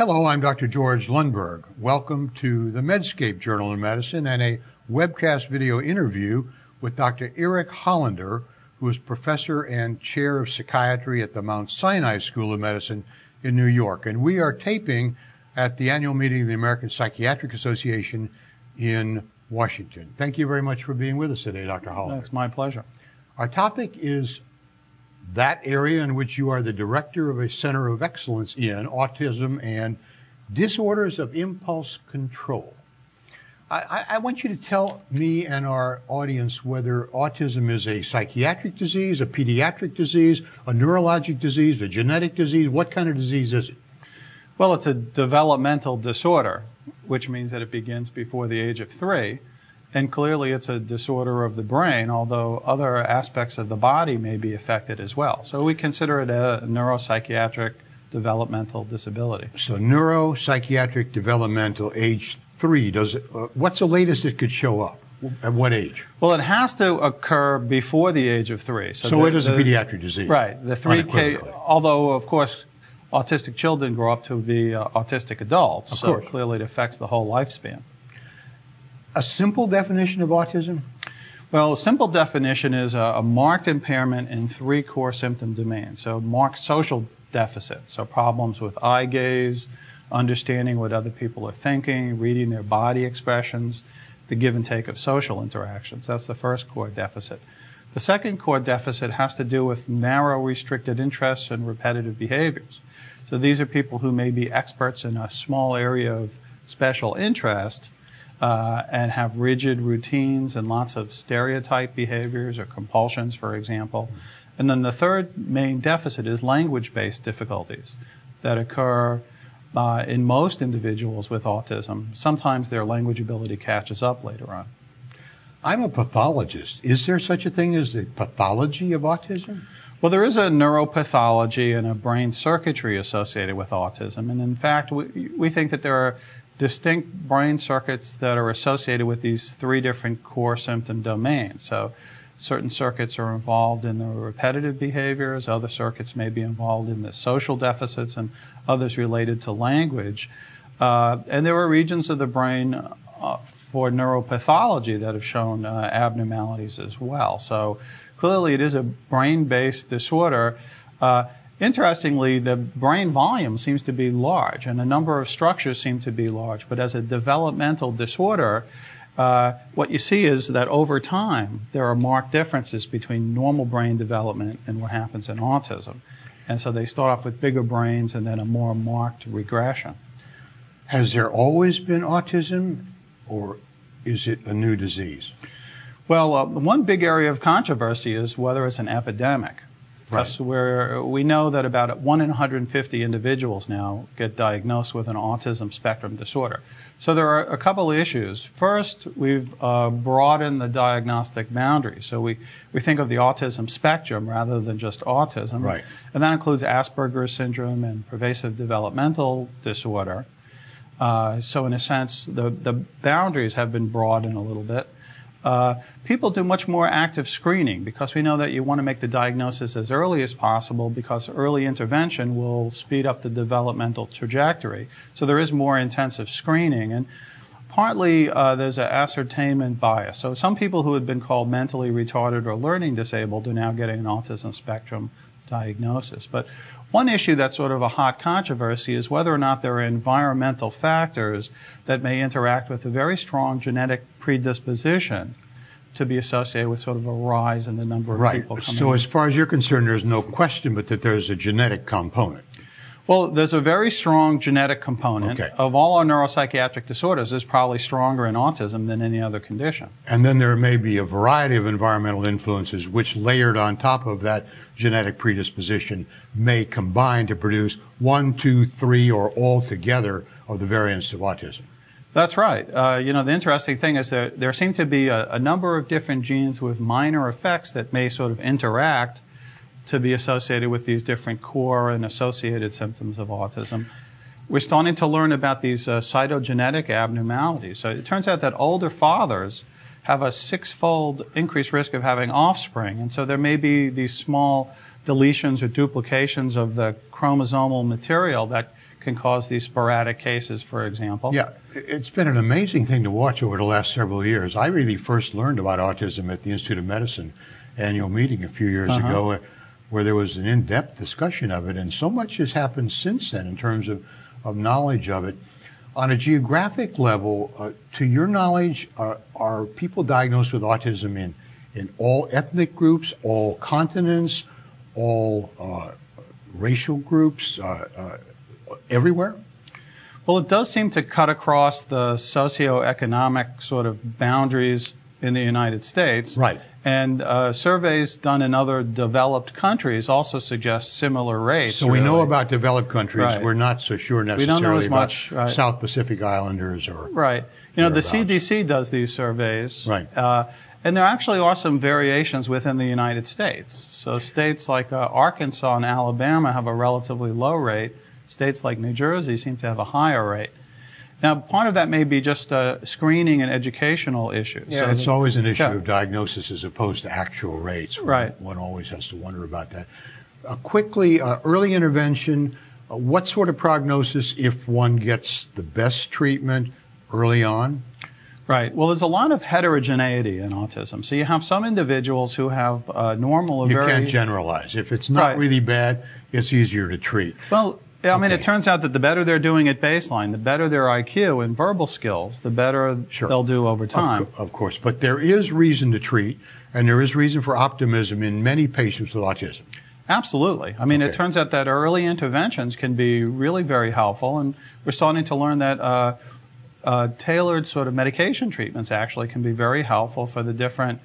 Hello, I'm Dr. George Lundberg. Welcome to the Medscape Journal of Medicine and a webcast video interview with Dr. Eric Hollander, who is professor and chair of psychiatry at the Mount Sinai School of Medicine in New York. And we are taping at the annual meeting of the American Psychiatric Association in Washington. Thank you very much for being with us today, Dr. Hollander. It's my pleasure. Our topic is that area in which you are the director of a center of excellence in autism and disorders of impulse control. I, I, want you to tell me and our audience whether autism is a psychiatric disease, a pediatric disease, a neurologic disease, a genetic disease. What kind of disease is it? Well, it's a developmental disorder, which means that it begins before the age of three. And clearly, it's a disorder of the brain, although other aspects of the body may be affected as well. So we consider it a neuropsychiatric developmental disability. So, neuropsychiatric developmental, age three. Does it, uh, what's the latest it could show up? At what age? Well, it has to occur before the age of three. So, so the, it is a pediatric disease. Right. The three K. Although, of course, autistic children grow up to be uh, autistic adults. Of so course. clearly, it affects the whole lifespan a simple definition of autism? Well, a simple definition is a, a, marked impairment in three core symptom domains. So, marked social deficits, so problems with eye gaze, understanding what other people are thinking, reading their body expressions, the give and take of social interactions. That's the first core deficit. The second core deficit has to do with narrow, restricted interests and repetitive behaviors. So, these are people who may be experts in a small area of special interest uh, and have rigid routines and lots of stereotype behaviors or compulsions, for example. And then the third main deficit is language based difficulties that occur uh, in most individuals with autism. Sometimes their language ability catches up later on. I'm a pathologist. Is there such a thing as the pathology of autism? Well, there is a neuropathology and a brain circuitry associated with autism. And in fact, we, we think that there are distinct brain circuits that are associated with these three different core symptom domains. So, certain circuits are involved in the repetitive behaviors, other circuits may be involved in the social deficits, and others related to language. Uh, and there are regions of the brain uh, for neuropathology that have shown uh, abnormalities as well. So, clearly, it is a brain based disorder. Interestingly, the brain volume seems to be large, and a number of structures seem to be large. But as a developmental disorder, uh, what you see is that over time, there are marked differences between normal brain development and what happens in autism. And so they start off with bigger brains and then a more marked regression. Has there always been autism, or is it a new disease? Well, uh, one big area of controversy is whether it's an epidemic. Right. where we know that about 1 in 150 individuals now get diagnosed with an autism spectrum disorder. So there are a couple of issues. First, we've uh, broadened the diagnostic boundary. So we, we think of the autism spectrum rather than just autism. Right. And that includes Asperger's syndrome and pervasive developmental disorder. Uh, so in a sense, the, the boundaries have been broadened a little bit. Uh, people do much more active screening because we know that you want to make the diagnosis as early as possible because early intervention will speed up the developmental trajectory. So there is more intensive screening. And partly uh, there's an ascertainment bias. So some people who had been called mentally retarded or learning disabled are now getting an autism spectrum diagnosis. But one issue that's sort of a hot controversy is whether or not there are environmental factors that may interact with a very strong genetic predisposition to be associated with sort of a rise in the number of right. people coming. So, as far as you're concerned, there's no question but that there's a genetic component. Well, there's a very strong genetic component. Okay. Of all our neuropsychiatric disorders, is probably stronger in autism than any other condition. And then there may be a variety of environmental influences which, layered on top of that genetic predisposition, may combine to produce one, two, three, or all together of the variants of autism. That's right. Uh, you know, the interesting thing is that there seem to be a, a number of different genes with minor effects that may sort of interact to be associated with these different core and associated symptoms of autism. We're starting to learn about these uh, cytogenetic abnormalities. So it turns out that older fathers have a six-fold increased risk of having offspring, and so there may be these small deletions or duplications of the chromosomal material that can cause these sporadic cases, for example. Yeah, it's been an amazing thing to watch over the last several years. I really first learned about autism at the Institute of Medicine annual meeting a few years Uh-huh. ago, uh, where there was an in-depth discussion of it, and so much has happened since then in terms of, of knowledge of it. On a geographic level, uh, to your knowledge, are, are people diagnosed with autism in, in all ethnic groups, all continents, all uh, racial groups, uh, uh, everywhere? Well, it does seem to cut across the socioeconomic sort of boundaries in the United States. Right. And uh, surveys done in other developed countries also suggest similar rates. So we know about developed countries. Right. We're not so sure necessarily We don't know as much, right. South Pacific Islanders or Right. You know, the CDC does these surveys. Right. Uh, and there actually are some variations within the United States. So states like uh, Arkansas and Alabama have a relatively low rate. States like New Jersey seem to have a higher rate. Now, part of that may be just uh, screening and educational issues. Yeah, So it's the- always an issue yeah. of diagnosis as opposed to actual rates. One- Right. One always has to wonder about that. Uh, quickly, uh, early intervention. Uh, what sort of prognosis if one gets the best treatment early on? Right. Well, there's a lot of heterogeneity in autism. So you have some individuals who have uh, normal or You very can't generalize. If it's not Right. really bad, it's easier to treat. Well, yeah, I mean, it turns out that the better they're doing at baseline, the better their IQ and verbal skills, the better Sure. they'll do over Of, time. co- of course, but there is reason to treat, and there is reason for optimism in many patients with autism. Absolutely. I mean, Okay. it turns out that early interventions can be really very helpful, and we're starting to learn that uh, uh, tailored sort of medication treatments actually can be very helpful for the different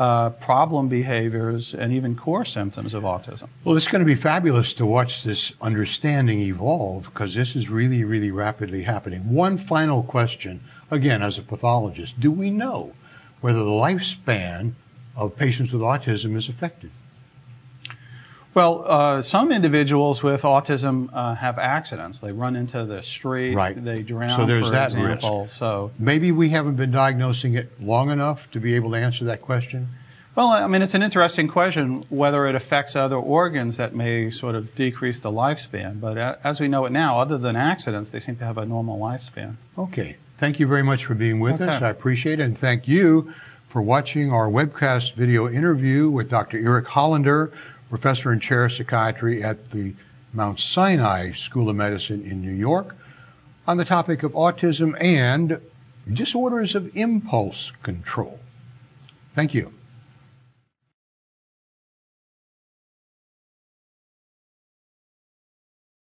uh, problem behaviors and even core symptoms of autism. Well, it's going to be fabulous to watch this understanding evolve because this is really, really rapidly happening. One final question, again, as a pathologist, do we know whether the lifespan of patients with autism is affected? Well, uh, some individuals with autism uh, have accidents. They run into the street, Right. they drown, So there's for that example. So, Maybe we haven't been diagnosing it long enough to be able to answer that question. well, I mean, it's an interesting question whether it affects other organs that may sort of decrease the lifespan. But as we know it now, other than accidents, they seem to have a normal lifespan. Okay. Thank you very much for being with us. I appreciate it. And thank you for watching our webcast video interview with Dr. Eric Hollander, professor and chair of psychiatry at the Mount Sinai School of Medicine in New York, on the topic of autism and disorders of impulse control. Thank you.